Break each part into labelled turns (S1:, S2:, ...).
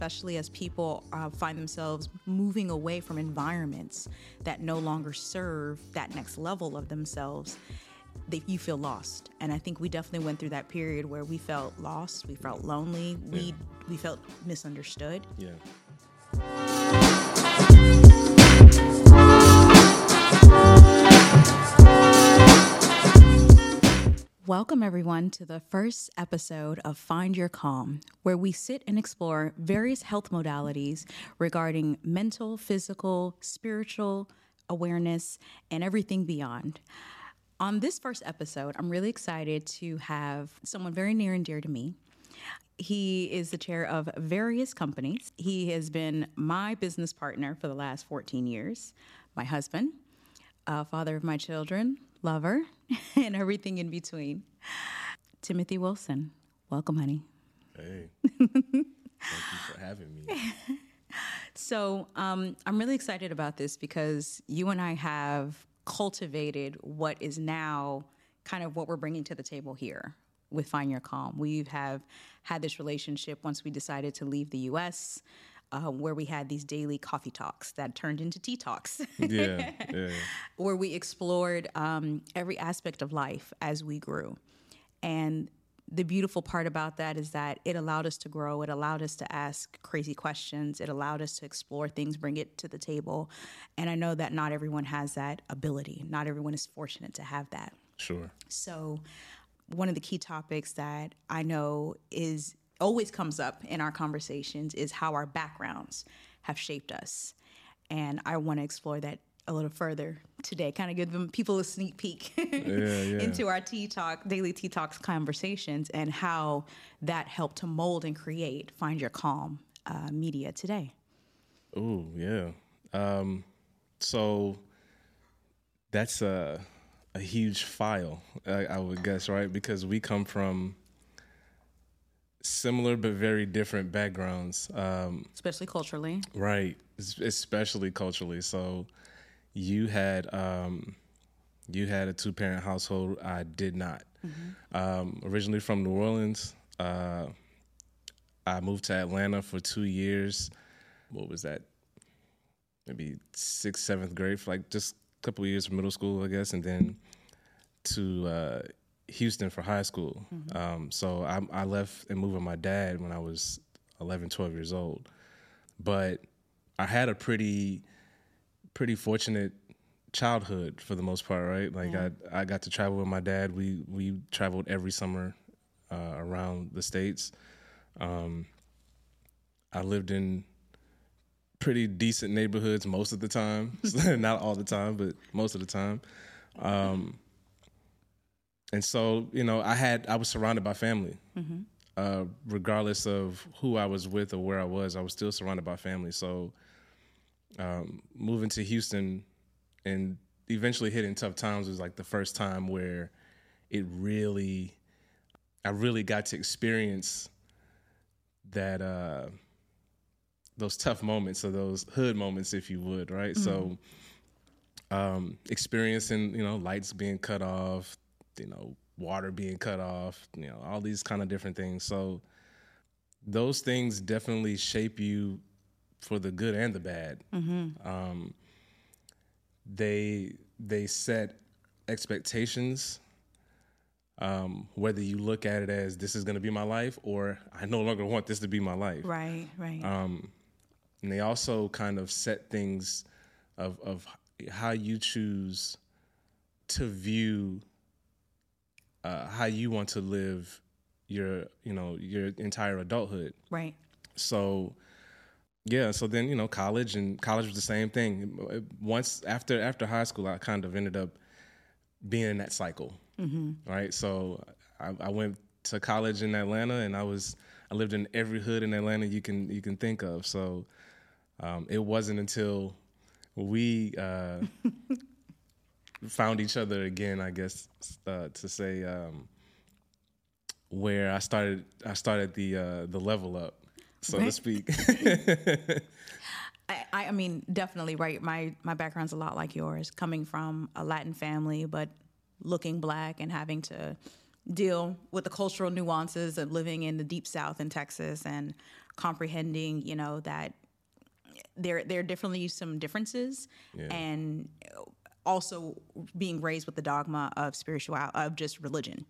S1: especially as people uh, find themselves moving away from environments that no longer serve that next level of themselves. They, you feel lost, and I think we definitely went through that period where we felt lost, we felt lonely, we we felt misunderstood.
S2: Yeah.
S1: Welcome, everyone, to the first episode of Find Your Calm, where we sit and explore various health modalities regarding mental, physical, spiritual awareness, and everything beyond. On this first episode, I'm really excited to have someone very near and dear to me. He is the chair of various companies. He has been my business partner for the last 14 years, my husband, father of my children, lover, and everything in between. Timothy Wilson, welcome, honey.
S2: Hey. Thank you for having me.
S1: So um, I'm really excited about this because you and I have cultivated what is now kind of what we're bringing to the table here with Find Your Calm. We have had this relationship once we decided to leave the U.S. Uh, where we had these daily coffee talks that turned into tea talks.
S2: Yeah. Yeah.
S1: where we explored um, every aspect of life as we grew. And the beautiful part about that is that it allowed us to grow. It allowed us to ask crazy questions. It allowed us to explore things, bring it to the table. And I know that not everyone has that ability. Not everyone is fortunate to have that.
S2: Sure.
S1: So, one of the key topics that I know is always comes up in our conversations is how our backgrounds have shaped us. And I want to explore that a little further today, kind of give them people a sneak peek
S2: Yeah. Yeah.
S1: into our tea talk, daily tea talks conversations and how that helped to mold and create Find Your Calm uh, media today.
S2: Oh yeah. Um, so that's a a huge file, I, I would guess, right? Because we come from similar but very different backgrounds. Um,
S1: Especially culturally.
S2: Right, especially culturally. So, you had um, you had a two parent household. I did not. Um, originally from New Orleans, uh, I moved to Atlanta for two years. What was that? Maybe sixth, seventh grade, for like just a couple of years of middle school, I guess, and then to uh, Houston for high school. Um, so I, I left and moved with my dad when I was 11, 12 years old but I had a pretty pretty fortunate childhood for the most part, right? Like I I got to travel with my dad. We we traveled every summer uh, around the states. Um, I lived in pretty decent neighborhoods most of the time, not all the time, but most of the time. Um, and so you know, I had I was surrounded by family uh, regardless of who I was with or where I was, I was still surrounded by family. So, um, moving to Houston and eventually hitting tough times was like the first time where it really, I really got to experience that, uh, those tough moments or those hood moments, if you would, right? So, um, experiencing, you know, lights being cut off, you know, water being cut off, you know, all these kind of different things. So those things definitely shape you for the good and the bad. Um, they they set expectations. Um, whether you look at it as this is going to be my life or I no longer want this to be my life
S1: Right, right.
S2: and they also kind of set things of of how you choose to view uh, how you want to live your you know your entire adulthood.
S1: Right.
S2: so yeah so then you know college and college was the same thing. Once after after high school i kind of ended up being in that cycle. Right? So I, I went to college in atlanta and i was i lived in every hood in atlanta you can you can think of. So um, it wasn't until we uh, found each other again i guess uh, to say um, where i started i started the uh, the level up so to speak
S1: I, I I mean, definitely right. My my background's a lot like yours, coming from a Latin family, but looking black and having to deal with the cultural nuances of living in the deep South in Texas and comprehending, you know, that there there are definitely some differences,
S2: Yeah.
S1: and also being raised with the dogma of spiritual of just religion,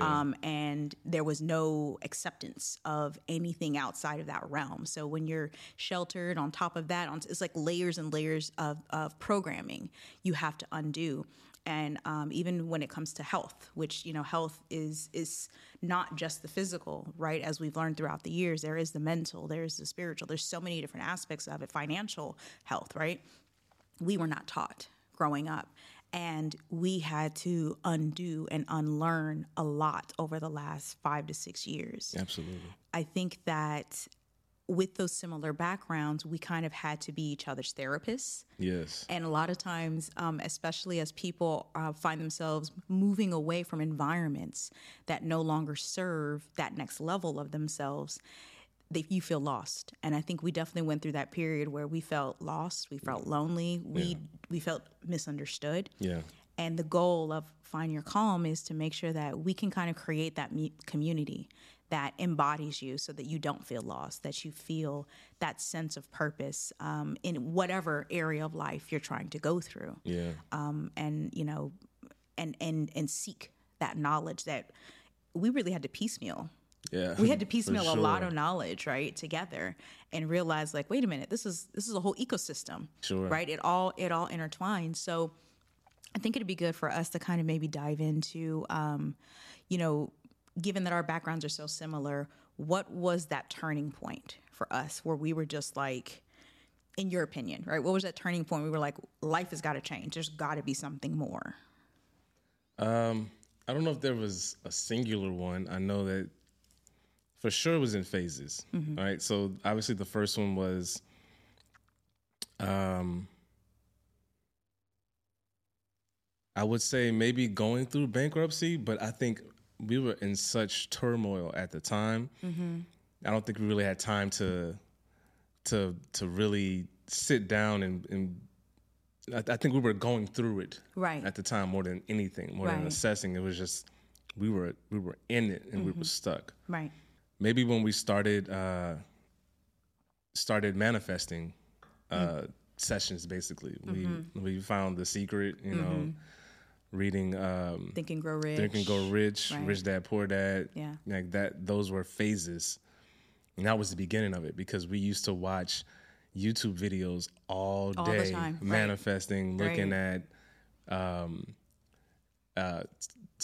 S1: um, and there was no acceptance of anything outside of that realm. So when you're sheltered on top of that, on it's like layers and layers of of programming you have to undo. And um, even when it comes to health, which you know, health is is not just the physical, right? As we've learned throughout the years, there is the mental, there's the spiritual, there's so many different aspects of it. Financial health, right? we were not taught growing up. And we had to undo and unlearn a lot over the last five to six years.
S2: Absolutely.
S1: I think that with those similar backgrounds, we kind of had to be each other's therapists.
S2: Yes.
S1: And a lot of times, um, especially as people uh, find themselves moving away from environments that no longer serve that next level of themselves, they, you feel lost. And I think we definitely went through that period where we felt lost, we felt lonely, we we felt misunderstood.
S2: Yeah.
S1: And the goal of Find Your Calm is to make sure that we can kind of create that mu- community that embodies you so that you don't feel lost, that you feel that sense of purpose um, in whatever area of life you're trying to go through.
S2: Yeah.
S1: Um, and, you know, and, and, and seek that knowledge that we really had to piecemeal
S2: Yeah.
S1: we had to piecemeal a lot of knowledge right together and realize like wait a minute this is this is a whole ecosystem
S2: Sure.
S1: right it all it all intertwines so i think it'd be good for us to kind of maybe dive into um, you know given that our backgrounds are so similar what was that turning point for us where we were just like in your opinion right what was that turning point we were like life has got to change there's got to be something more
S2: Um, I don't know if there was a singular one. I know that for sure was in phases.
S1: Mm-hmm.
S2: All right. So obviously the first one was um I would say maybe going through bankruptcy, but I think we were in such turmoil at the time.
S1: Mm-hmm.
S2: I don't think we really had time to to to really sit down and, and I, I think we were going through it
S1: Right.
S2: at the time more than anything, more than assessing. It was just we were we were in it and we
S1: Mm-hmm.
S2: were stuck.
S1: right
S2: Maybe when we started uh, started manifesting uh,
S1: Mm.
S2: sessions, basically
S1: Mm-hmm.
S2: we we found the secret. You know, reading um,
S1: think and grow rich
S2: Think and Grow Rich,
S1: Right.
S2: Rich Dad Poor Dad.
S1: Yeah.
S2: like that. Those were phases, and that was the beginning of it because we used to watch YouTube videos all day,
S1: All time, right.
S2: manifesting, looking at um, uh,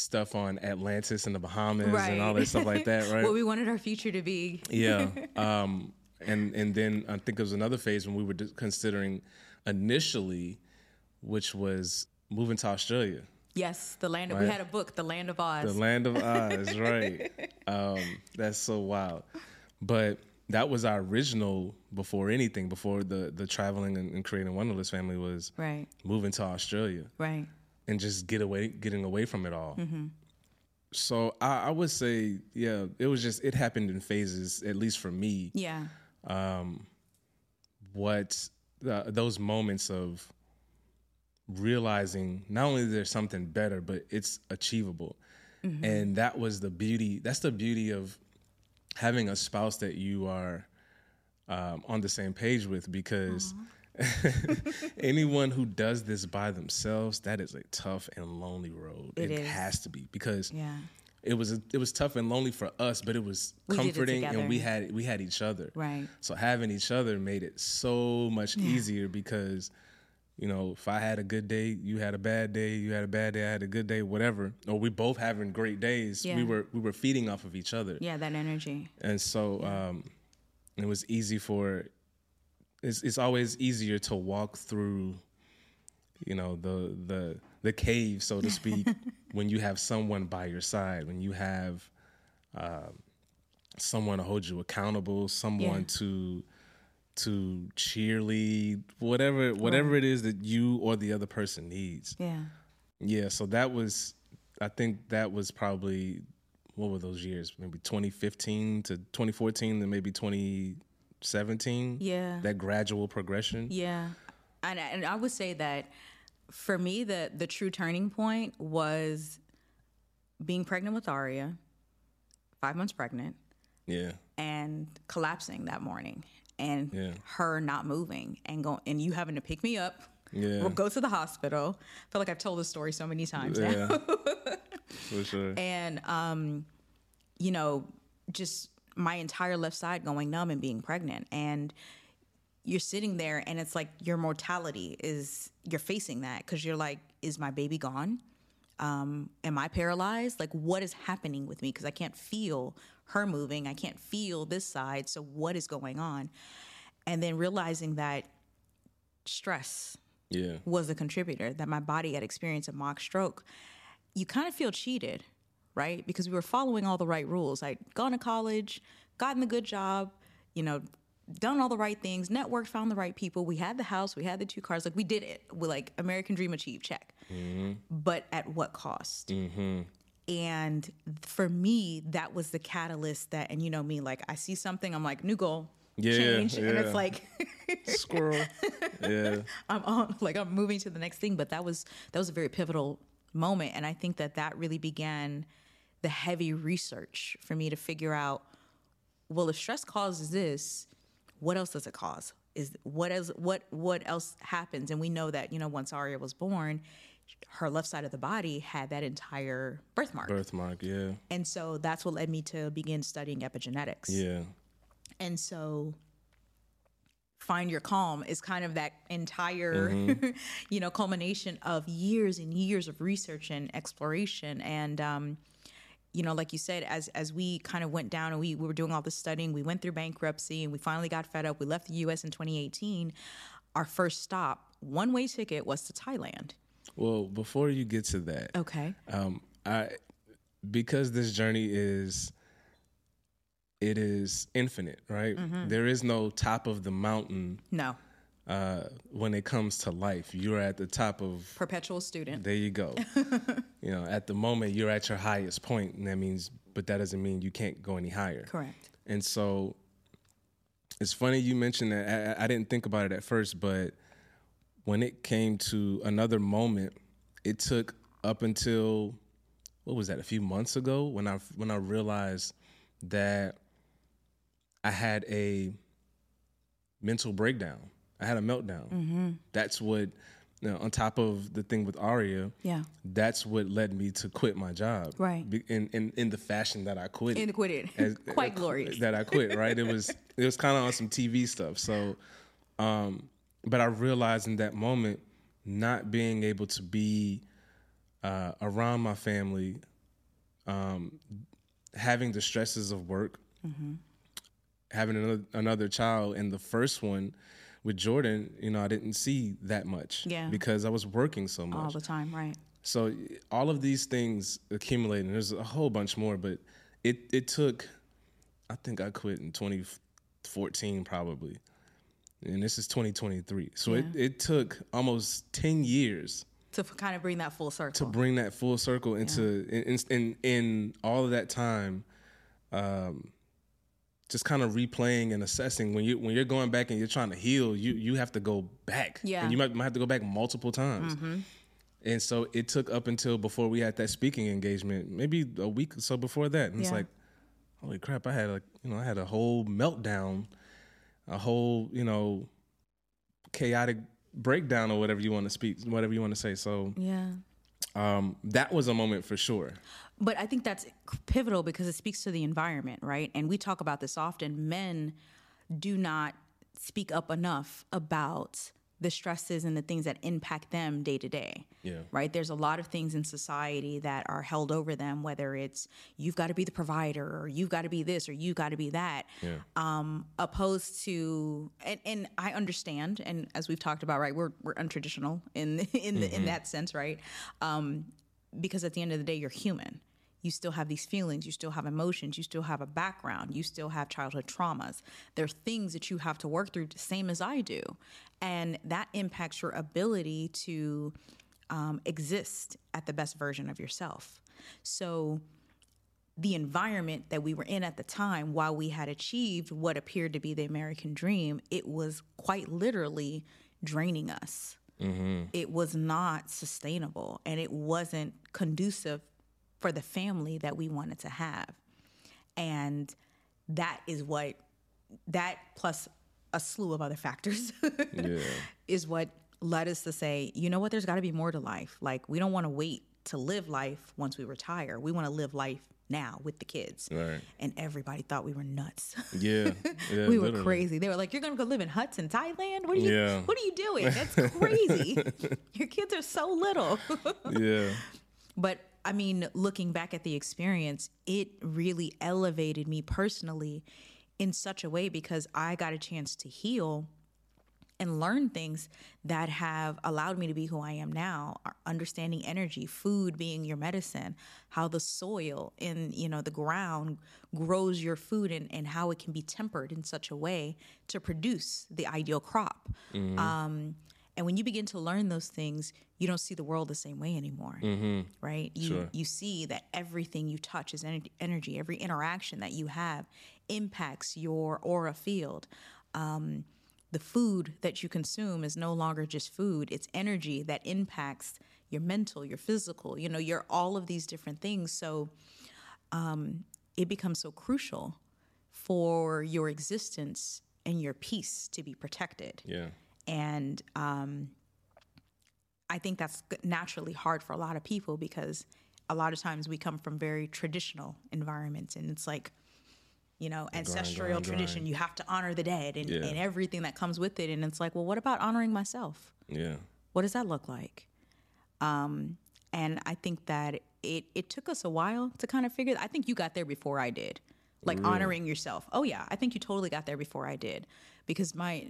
S2: stuff on Atlantis and the Bahamas and all that stuff like that, right?
S1: what we wanted our future to be
S2: yeah. Um, and and then I think there was another phase when we were considering initially, which was moving to Australia.
S1: Yes, the land. Of, We had a book, The Land of Oz.
S2: The land of Oz, right? Um, that's so wild. But that was our original before anything, before the the traveling and, and creating Wonderless family was
S1: right,
S2: moving to Australia
S1: right.
S2: And just get away, getting away from it all.
S1: Mm-hmm.
S2: So I, I would say, yeah, it was just it happened in phases, at least for me.
S1: Yeah, um
S2: What uh, those moments of realizing not only there's something better, but it's achievable. And that was the beauty. That's the beauty of having a spouse that you are um, on the same page with because anyone who does this by themselves, that is a tough and lonely road.
S1: It
S2: has to be because
S1: yeah,
S2: it was it was tough and lonely for us, but it was
S1: We did it
S2: comforting and we had we had each other.
S1: Right.
S2: So having each other made it so much easier because you know, if I had a good day, you had a bad day, you had a bad day, I had a good day, whatever, or we both having great days,
S1: Yeah.
S2: we were we were feeding off of each other.
S1: yeah. That energy.
S2: And so um it was easy for it's it's always easier to walk through you know the the the cave so to speak when you have someone by your side when you have um, someone to hold you accountable someone
S1: Yeah.
S2: to to cheerlead whatever whatever it is that you or the other person needs.
S1: Yeah,
S2: yeah so that was i think that was probably what were those years? Maybe 2015 to 2014 then maybe 2017
S1: yeah,
S2: that gradual progression
S1: yeah. And and I would say that for me, the the true turning point was being pregnant with Aria, five months pregnant,
S2: yeah
S1: and collapsing that morning and
S2: Yeah.
S1: her not moving and go and you having to pick me up
S2: Yeah.
S1: we'll go to the hospital I feel like i've told this story so many times now
S2: Yeah. For sure.
S1: and um, you know, just my entire left side going numb and being pregnant, and you're sitting there, and it's like your mortality is you're facing that because you're like, is my baby gone? Um, am I paralyzed? Like, what is happening with me? Because I can't feel her moving, I can't feel this side. So, what is going on? And then realizing that stress
S2: Yeah.
S1: was a contributor, that my body had experienced a mock stroke, you kind of feel cheated, right? Because we were following all the right rules. I'd gone to college, gotten the good job, you know, done all the right things, networked, found the right people. We had the house, we had the two cars. Like we did it. We like American dream achieved, check. Mm-hmm. But at what cost? Mm-hmm. And for me, that was the catalyst that, and you know me, like I see something, I'm like, new goal,
S2: Yeah,
S1: change. And it's like,
S2: Squirrel. Yeah.
S1: I'm on like I'm moving to the next thing. But that was that was a very pivotal moment, and I think that that really began the heavy research for me to figure out. Well, if stress causes this, what else does it cause? Is what else what what else happens? And we know that you know once Aria was born, her left side of the body had that entire birthmark,
S2: Birthmark. Yeah.
S1: and so that's what led me to begin studying epigenetics.
S2: Yeah.
S1: And so find your calm is kind of that entire
S2: Mm-hmm.
S1: you know culmination of years and years of research and exploration and um you know like you said as as we kind of went down and we, we were doing all this studying we went through bankruptcy and we finally got fed up we left the us in 2018 our first stop one way ticket was to thailand
S2: Well, before you get to that,
S1: okay
S2: um, I because this journey is it is infinite, right?
S1: Mm-hmm.
S2: There is no top of the mountain
S1: no
S2: uh, when it comes to life. You're at the top of
S1: perpetual student
S2: there you go. you know, at the moment you're at your highest point, and that means, but that doesn't mean you can't go any higher.
S1: correct
S2: And so it's funny you mentioned that. I, I didn't think about it at first, but when it came to another moment, it took up until what was that? A few months ago when I when I realized that I had a mental breakdown. I had a meltdown. That's what. You know, on top of the thing with Aria,
S1: yeah
S2: that's what led me to quit my job.
S1: Right.
S2: In in, in the fashion that I quit it
S1: and quitted
S2: as-
S1: quite glorious
S2: that I quit. Right, it was it was kind of on some TV stuff. So, um, but I realized in that moment, not being able to be uh, around my family, um, having the stresses of work,
S1: Mm-hmm.
S2: having another, another child, and the first one with Jordan, you know, I didn't see that much
S1: Yeah.
S2: because I was working so much.
S1: all the time right
S2: So all of these things accumulated. and There's a whole bunch more, but it it took. I think I quit in 2014 probably, and this is 2023. So it it took almost 10 years
S1: to kind of bring that full circle
S2: to bring that full circle into in, in in in all of that time. Um, just kind of replaying and assessing when you when you're going back and you're trying to heal, you you have to go back.
S1: Yeah.
S2: and you might, might have to go back multiple times. And so it took up until before we had that speaking engagement, maybe a week or so before that. And it's like, holy crap, I had like, you know, I had a whole meltdown, a whole, you know, chaotic breakdown or whatever you want to speak, whatever you want to say. So
S1: yeah
S2: um, that was a moment for sure.
S1: But I think that's pivotal because it speaks to the environment, right? And we talk about this often. Men do not speak up enough about the stresses and the things that impact them day to day.
S2: Yeah.
S1: Right? There's a lot of things in society that are held over them, whether it's you've got to be the provider or you've got to be this or you've got to be that.
S2: Yeah.
S1: Um, opposed to and, and I understand, and as we've talked about, right, we're we're untraditional in in the, in that sense, right? Um, because at the end of the day, you're human. You still have these feelings, you still have emotions, you still have a background, you still have childhood traumas. There are things that you have to work through, the same as I do. And that impacts your ability to um, exist at the best version of yourself. So, the environment that we were in at the time, while we had achieved what appeared to be the American dream, it was quite literally draining us. It was not sustainable and it wasn't conducive for the family that we wanted to have. And that is what that plus a slew of other factors
S2: Yeah.
S1: is what led us to say, you know what, there's got to be more to life. Like, we don't want to wait to live life once we retire. We want to live life now with the kids.
S2: Right.
S1: And everybody thought we were nuts.
S2: Yeah. yeah
S1: we were
S2: literally.
S1: crazy. They were like, "You're gonna go live in huts in Thailand? What are you?
S2: Yeah.
S1: What are you doing? That's crazy. Your kids are so little."
S2: Yeah.
S1: But I mean, looking back at the experience, it really elevated me personally in such a way because I got a chance to heal and learn things that have allowed me to be who I am now. Understanding energy, food being your medicine, how the soil in you know the ground grows your food, and, and how it can be tempered in such a way to produce the ideal crop. Um, and when you begin to learn those things, you don't see the world the same way anymore, right? You
S2: Sure.
S1: you see that everything you touch is energy. Every interaction that you have impacts your aura field. Um, the food that you consume is no longer just food; it's energy that impacts your mental, your physical. You know, your all of these different things. So um, it becomes so crucial for your existence and your peace to be protected
S2: Yeah.
S1: And um, I think that's naturally hard for a lot of people because a lot of times we come from very traditional environments, and it's like, you know, ancestral
S2: grind,
S1: tradition.
S2: grind.
S1: You have to honor the dead and,
S2: Yeah.
S1: and everything that comes with it, and it's like, well, what about honoring myself?
S2: Yeah.
S1: What does that look like? Um, and I think that it it took us a while to kind of figure. I think you got there before I did, like honoring yourself. Oh yeah, I think you totally got there before I did, because my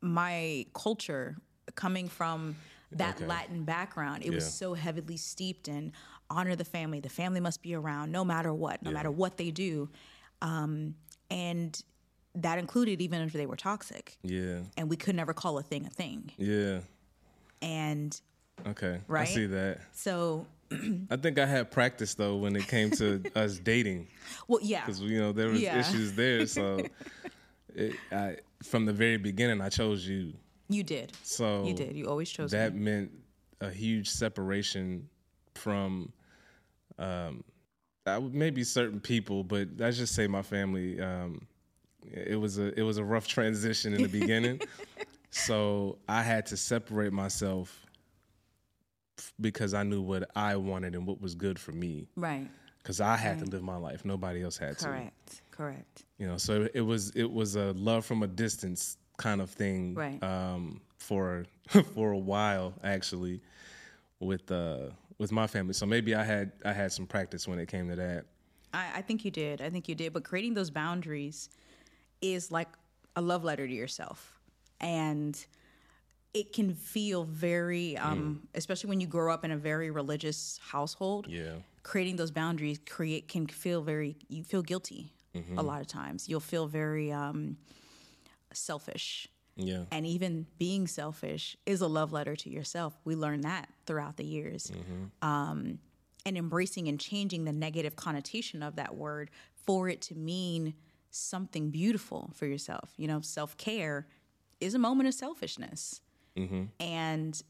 S1: my culture coming from that
S2: Okay.
S1: Latin background, it was so heavily steeped in honor the family. The family must be around no matter what, no
S2: Yeah.
S1: matter what they do, um, and that included even if they were toxic.
S2: Yeah.
S1: And we could never call a thing a thing.
S2: Yeah.
S1: And
S2: Okay.
S1: Right?
S2: I see that.
S1: so
S2: I think I had practice though when it came to us dating
S1: Well, yeah,
S2: because you know there was
S1: Yeah.
S2: issues there. So it, I, from the very beginning, I chose you.
S1: you did.
S2: So
S1: You did. You always chose
S2: that
S1: me.
S2: meant a huge separation from um I would maybe certain people but let's just say my family um it was a it was a rough transition in the beginning so i had to separate myself because i knew what i wanted and what was good for me
S1: Right.
S2: Because i had to live my life nobody else had to
S1: Correct. Correct.
S2: you know so it was it was a love from a distance kind of thing
S1: Right.
S2: um for for a while actually with uh with my family so maybe i had i had some practice when it came to that
S1: I, I think you did. I think you did. But creating those boundaries is like a love letter to yourself. And it can feel very, um, especially when you grow up in a very religious household.
S2: yeah
S1: Creating those boundaries create can feel very. You feel guilty a lot of times. You'll feel very um, selfish.
S2: yeah
S1: and even being selfish is a love letter to yourself. We learned that throughout the years. Um, and embracing and changing the negative connotation of that word for it to mean something beautiful for yourself. You know, self care is a moment of selfishness. And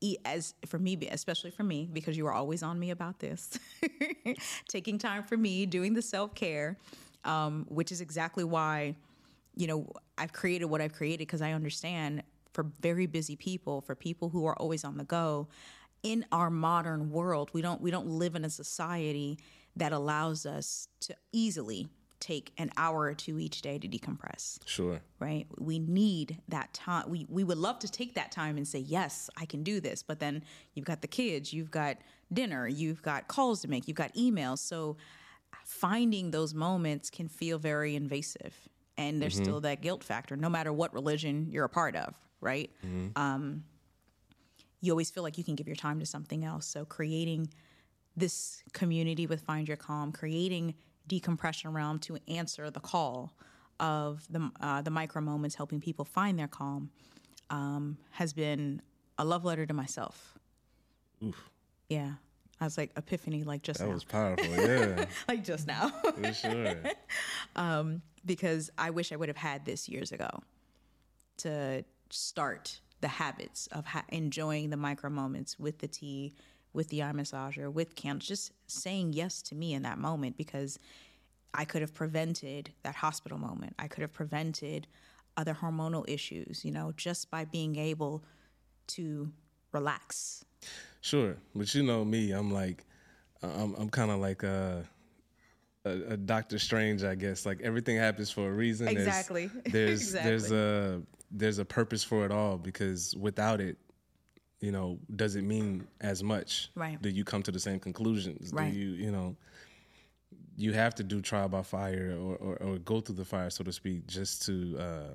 S1: e- as for me, especially for me, because you were always on me about this, taking time for me, doing the self care, um, which is exactly why, you know, I've created what I've created because I understand for very busy people, for people who are always on the go, in our modern world, we don't we don't live in a society that allows us to easily take an hour or two each day to decompress
S2: sure
S1: right? We need that time. We we would love to take that time and say, yes, I can do this. But then you've got the kids, you've got dinner, you've got calls to make, you've got emails. So finding those moments can feel very invasive, and there's still that guilt factor, no matter what religion you're a part of, right? Um, you always feel like you can give your time to something else. So creating this community with Find Your Calm, creating decompression realm to answer the call of the uh, the micro moments, helping people find their calm, um, has been a love letter to myself.
S2: Oof.
S1: Yeah, I was like epiphany, like just
S2: that
S1: now,
S2: was powerful yeah.
S1: Like just now,
S2: for sure.
S1: Because I wish I would have had this years ago to start the habits of ha- enjoying the micro moments with the tea, with the eye massager, with candles, just saying yes to me in that moment because I could have prevented that hospital moment. I could have prevented other hormonal issues, you know, just by being able to relax.
S2: Sure, but you know me, I'm like, I'm, I'm kind of like a, a, a Doctor Strange, I guess. Like everything happens for a reason. There's-
S1: Exactly.
S2: There's
S1: Exactly.
S2: there's a there's a purpose for it all because without it, you know, does it mean as much?
S1: Right.
S2: Do you come to the same conclusions?
S1: Right.
S2: Do you you know? You have to do trial by fire or, or, or go through the fire, so to speak, just to uh,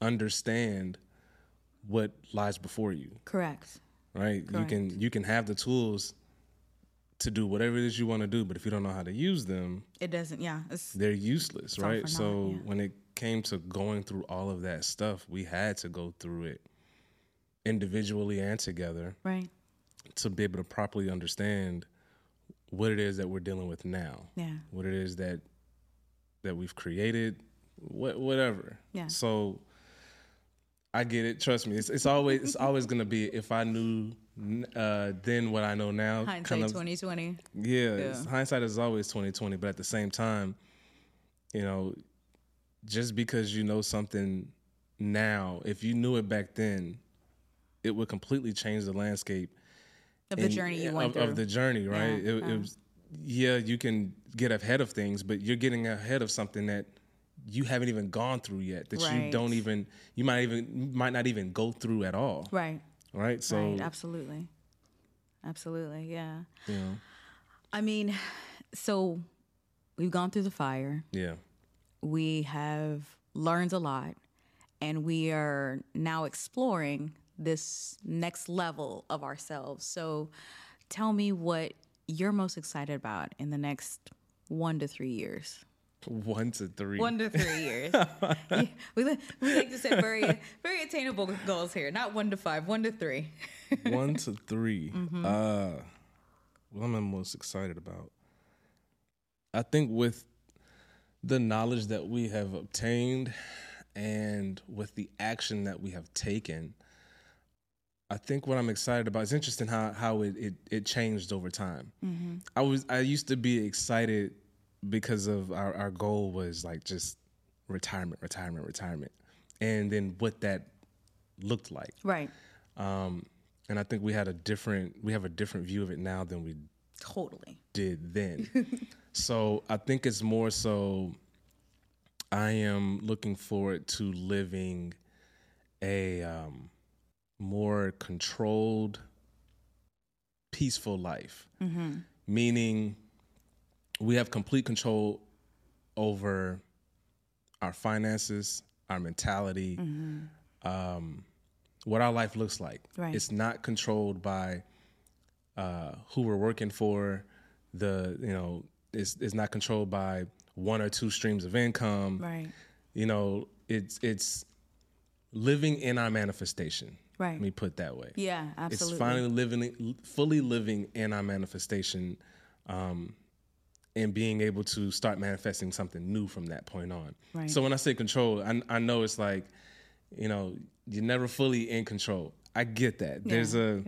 S2: understand what lies before you
S1: Correct.
S2: right? You can you can have the tools to do whatever it is you want to do, but if you don't know how to use them,
S1: It doesn't, yeah. It's,
S2: they're useless, right? So
S1: yeah.
S2: when it came to going through all of that stuff, we had to go through it individually and together
S1: right.
S2: to be able to properly understand what it is that we're dealing with now.
S1: Yeah.
S2: What it is that that we've created, what whatever.
S1: Yeah.
S2: So I get it. Trust me. It's, it's always it's always gonna be if I knew uh, then what I know now.
S1: Hindsight
S2: kind
S1: 2020.
S2: yeah, it's- hindsight is always twenty twenty, but at the same time, you know, just because you know something now, if you knew it back then, it would completely change the landscape
S1: Of the journey you
S2: of,
S1: went through.
S2: of the journey, right?
S1: Yeah,
S2: it, it was, yeah, you can get ahead of things, but you're getting ahead of something that you haven't even gone through yet. That you don't even, you might even might not even go through at all,
S1: right.
S2: right? So,
S1: right. Absolutely. Absolutely. Yeah.
S2: know,
S1: I mean, so we've gone through the fire.
S2: yeah,
S1: we have learned a lot and we are now exploring this next level of ourselves. So tell me what you're most excited about in the next one to three years.
S2: one to three.
S1: One to three years. Yeah, we, we like to set very very attainable goals here. Not one to five, one to three.
S2: one to 3
S1: Mm-hmm.
S2: Uh, what am I most excited about? I think with the knowledge that we have obtained and with the action that we have taken, I think what I'm excited about is interesting how how it it, it changed over time. I was I used to be excited because of our, our goal was like just retirement, retirement, retirement, and then what that looked like.
S1: Right.
S2: Um, and I think we had a different we have a different view of it now than we
S1: Totally.
S2: did then. so I think it's more so I am looking forward to living a um, more controlled, peaceful life. Meaning we have complete control over our finances, our mentality, um, what our life looks like.
S1: Right.
S2: It's not controlled by uh, who we're working for. The you know, it's it's not controlled by one or two streams of income.
S1: Right.
S2: You know, it's it's living in our manifestation.
S1: Right.
S2: Let me put it that way.
S1: Yeah, absolutely.
S2: It's finally living, fully living in our manifestation, um, and being able to start manifesting something new from that point on.
S1: Right.
S2: So when I say control, I, I know it's like, you know, you're never fully in control. I get that. There's a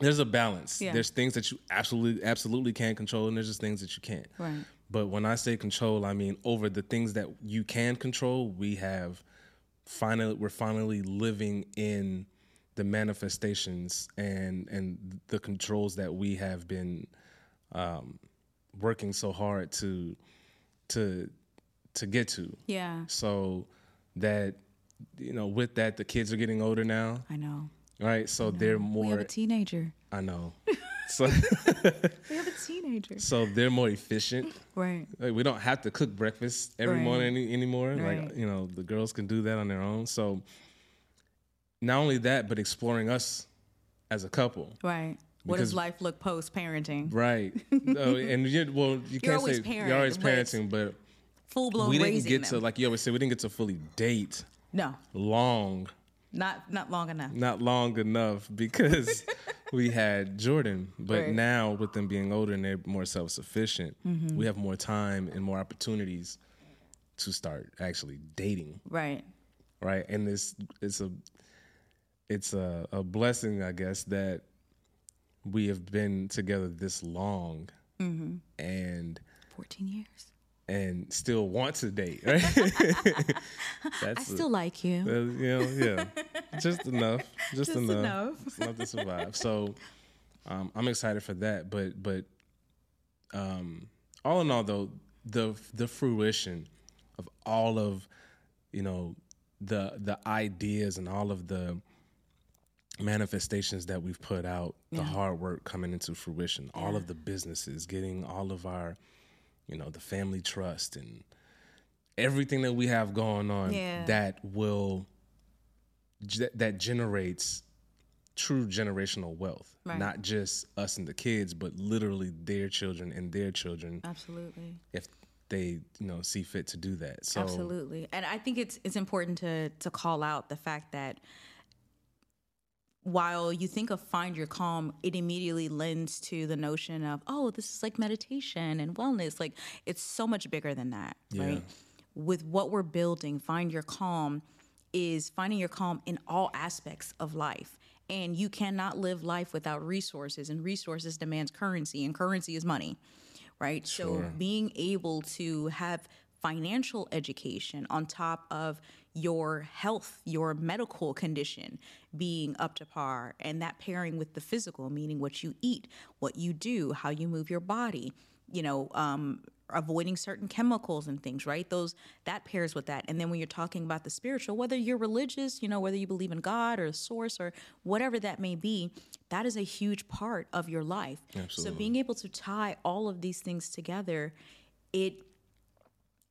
S2: there's a balance.
S1: Yeah.
S2: There's things that you absolutely absolutely can control, and there's just things that you can't.
S1: Right.
S2: But when I say control, I mean over the things that you can control, we have finally we're finally living in the manifestations and and the controls that we have been um, working so hard to to to get to.
S1: Yeah,
S2: So that you know, with that, the kids are getting older now,
S1: I know.
S2: right? So they're more.
S1: We have a teenager.
S2: I know. So
S1: We have a teenager.
S2: so they're more efficient.
S1: Right.
S2: Like, we don't have to cook breakfast every
S1: Right.
S2: morning any, anymore.
S1: Right.
S2: Like you know, the girls can do that on their own. So not only that, but exploring us as a couple.
S1: Right. What does
S2: Because-
S1: life look post parenting?
S2: Right. no, and you, well, you can't
S1: always
S2: say
S1: parent,
S2: you're always parenting, but
S1: Full blown
S2: we didn't get
S1: them.
S2: to like you always say we didn't get to fully date
S1: no,
S2: long,
S1: not not long enough.
S2: not long enough because we had Jordan. But
S1: Right.
S2: now with them being older and they're more self sufficient,
S1: Mm-hmm.
S2: we have more time and more opportunities to start actually dating.
S1: Right.
S2: right? And it's it's a it's a, a blessing, I guess, that we have been together this long,
S1: Mm-hmm.
S2: and
S1: Fourteen years.
S2: and still want to date, right?
S1: I still like you.
S2: You know, yeah, just enough, just,
S1: Just
S2: enough,
S1: enough.
S2: just enough to survive. So, um, I'm excited for that. But, but, um, all in all, though, the the fruition of all of, you know, the the ideas and all of the manifestations that we've put out, the hard work coming into fruition, all of the businesses, getting all of our, you know, the family trust and everything that we have going on
S1: Yeah.
S2: that will that generates true generational wealth
S1: Right.
S2: not just us and the kids but literally their children and their children
S1: Absolutely.
S2: if they you know see fit to do that so
S1: Absolutely. And I think it's it's important to to call out the fact that while you think of find your calm, it immediately lends to the notion of, oh, this is like meditation and wellness. Like it's so much bigger than that, right? With what we're building, find your calm is finding your calm in all aspects of life. And you cannot live life without resources, and resources demands currency, and currency is money right? So being able to have financial education on top of your health, your medical condition being up to par, and that pairing with the physical, meaning what you eat, what you do, how you move your body, you know, um, avoiding certain chemicals and things, right? Those that pairs with that. And then when you're talking about the spiritual, whether you're religious, you know, whether you believe in God or a source or whatever that may be, that is a huge part of your life. Absolutely. So being able to tie all of these things together, it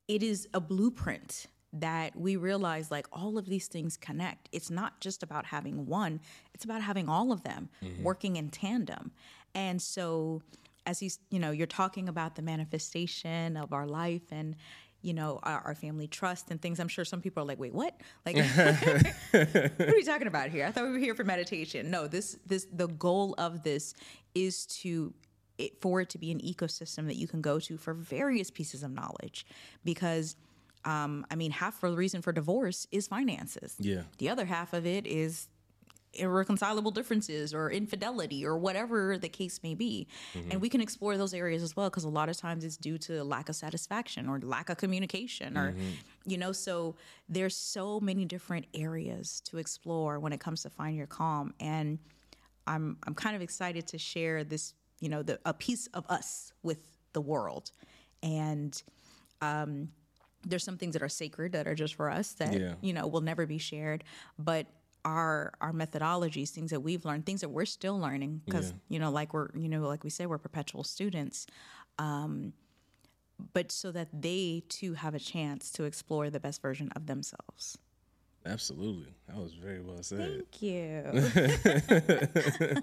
S1: it is a blueprint that we realize like all of these things connect. It's not just about having one, it's about having all of them mm-hmm. working in tandem. And so as he's, you know, you're talking about the manifestation of our life and you know our, our family trust and things i'm sure some people are like wait what like what are we talking about here i thought we were here for meditation no this this the goal of this is to it, for it to be an ecosystem that you can go to for various pieces of knowledge because um, i mean half of the reason for divorce is finances.
S2: Yeah.
S1: the other half of it is irreconcilable differences or infidelity or whatever the case may be. And we can explore those areas as well because a lot of times it's due to lack of satisfaction or lack of communication or you know so there's so many different areas to explore when it comes to find your calm. And i'm i'm kind of excited to share this you know the a piece of us with the world. And um there's some things that are sacred that are just for us that
S2: Yeah.
S1: you know will never be shared but our our methodologies things that we've learned things that we're still learning because you know like we're you know like we say we're perpetual students um but so that they too have a chance to explore the best version of themselves.
S2: Absolutely. That was very well said.
S1: Thank you.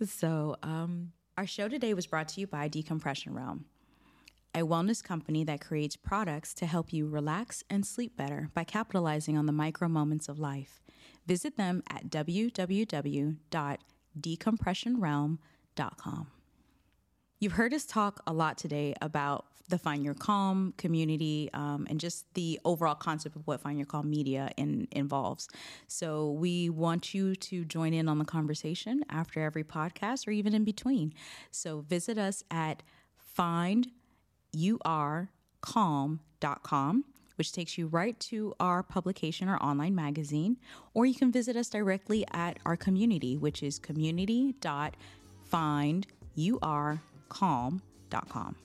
S1: So um our show today was brought to you by decompression realm a wellness company that creates products to help you relax and sleep better by capitalizing on the micro moments of life. Visit them at www.decompressionrealm.com. You've heard us talk a lot today about the Find Your Calm community um, and just the overall concept of what Find Your Calm media in, involves. So we want you to join in on the conversation after every podcast or even in between. So visit us at findyourcalm.com, which takes you right to our publication or online magazine, or you can visit us directly at our community, which is community.findyourcalm.com.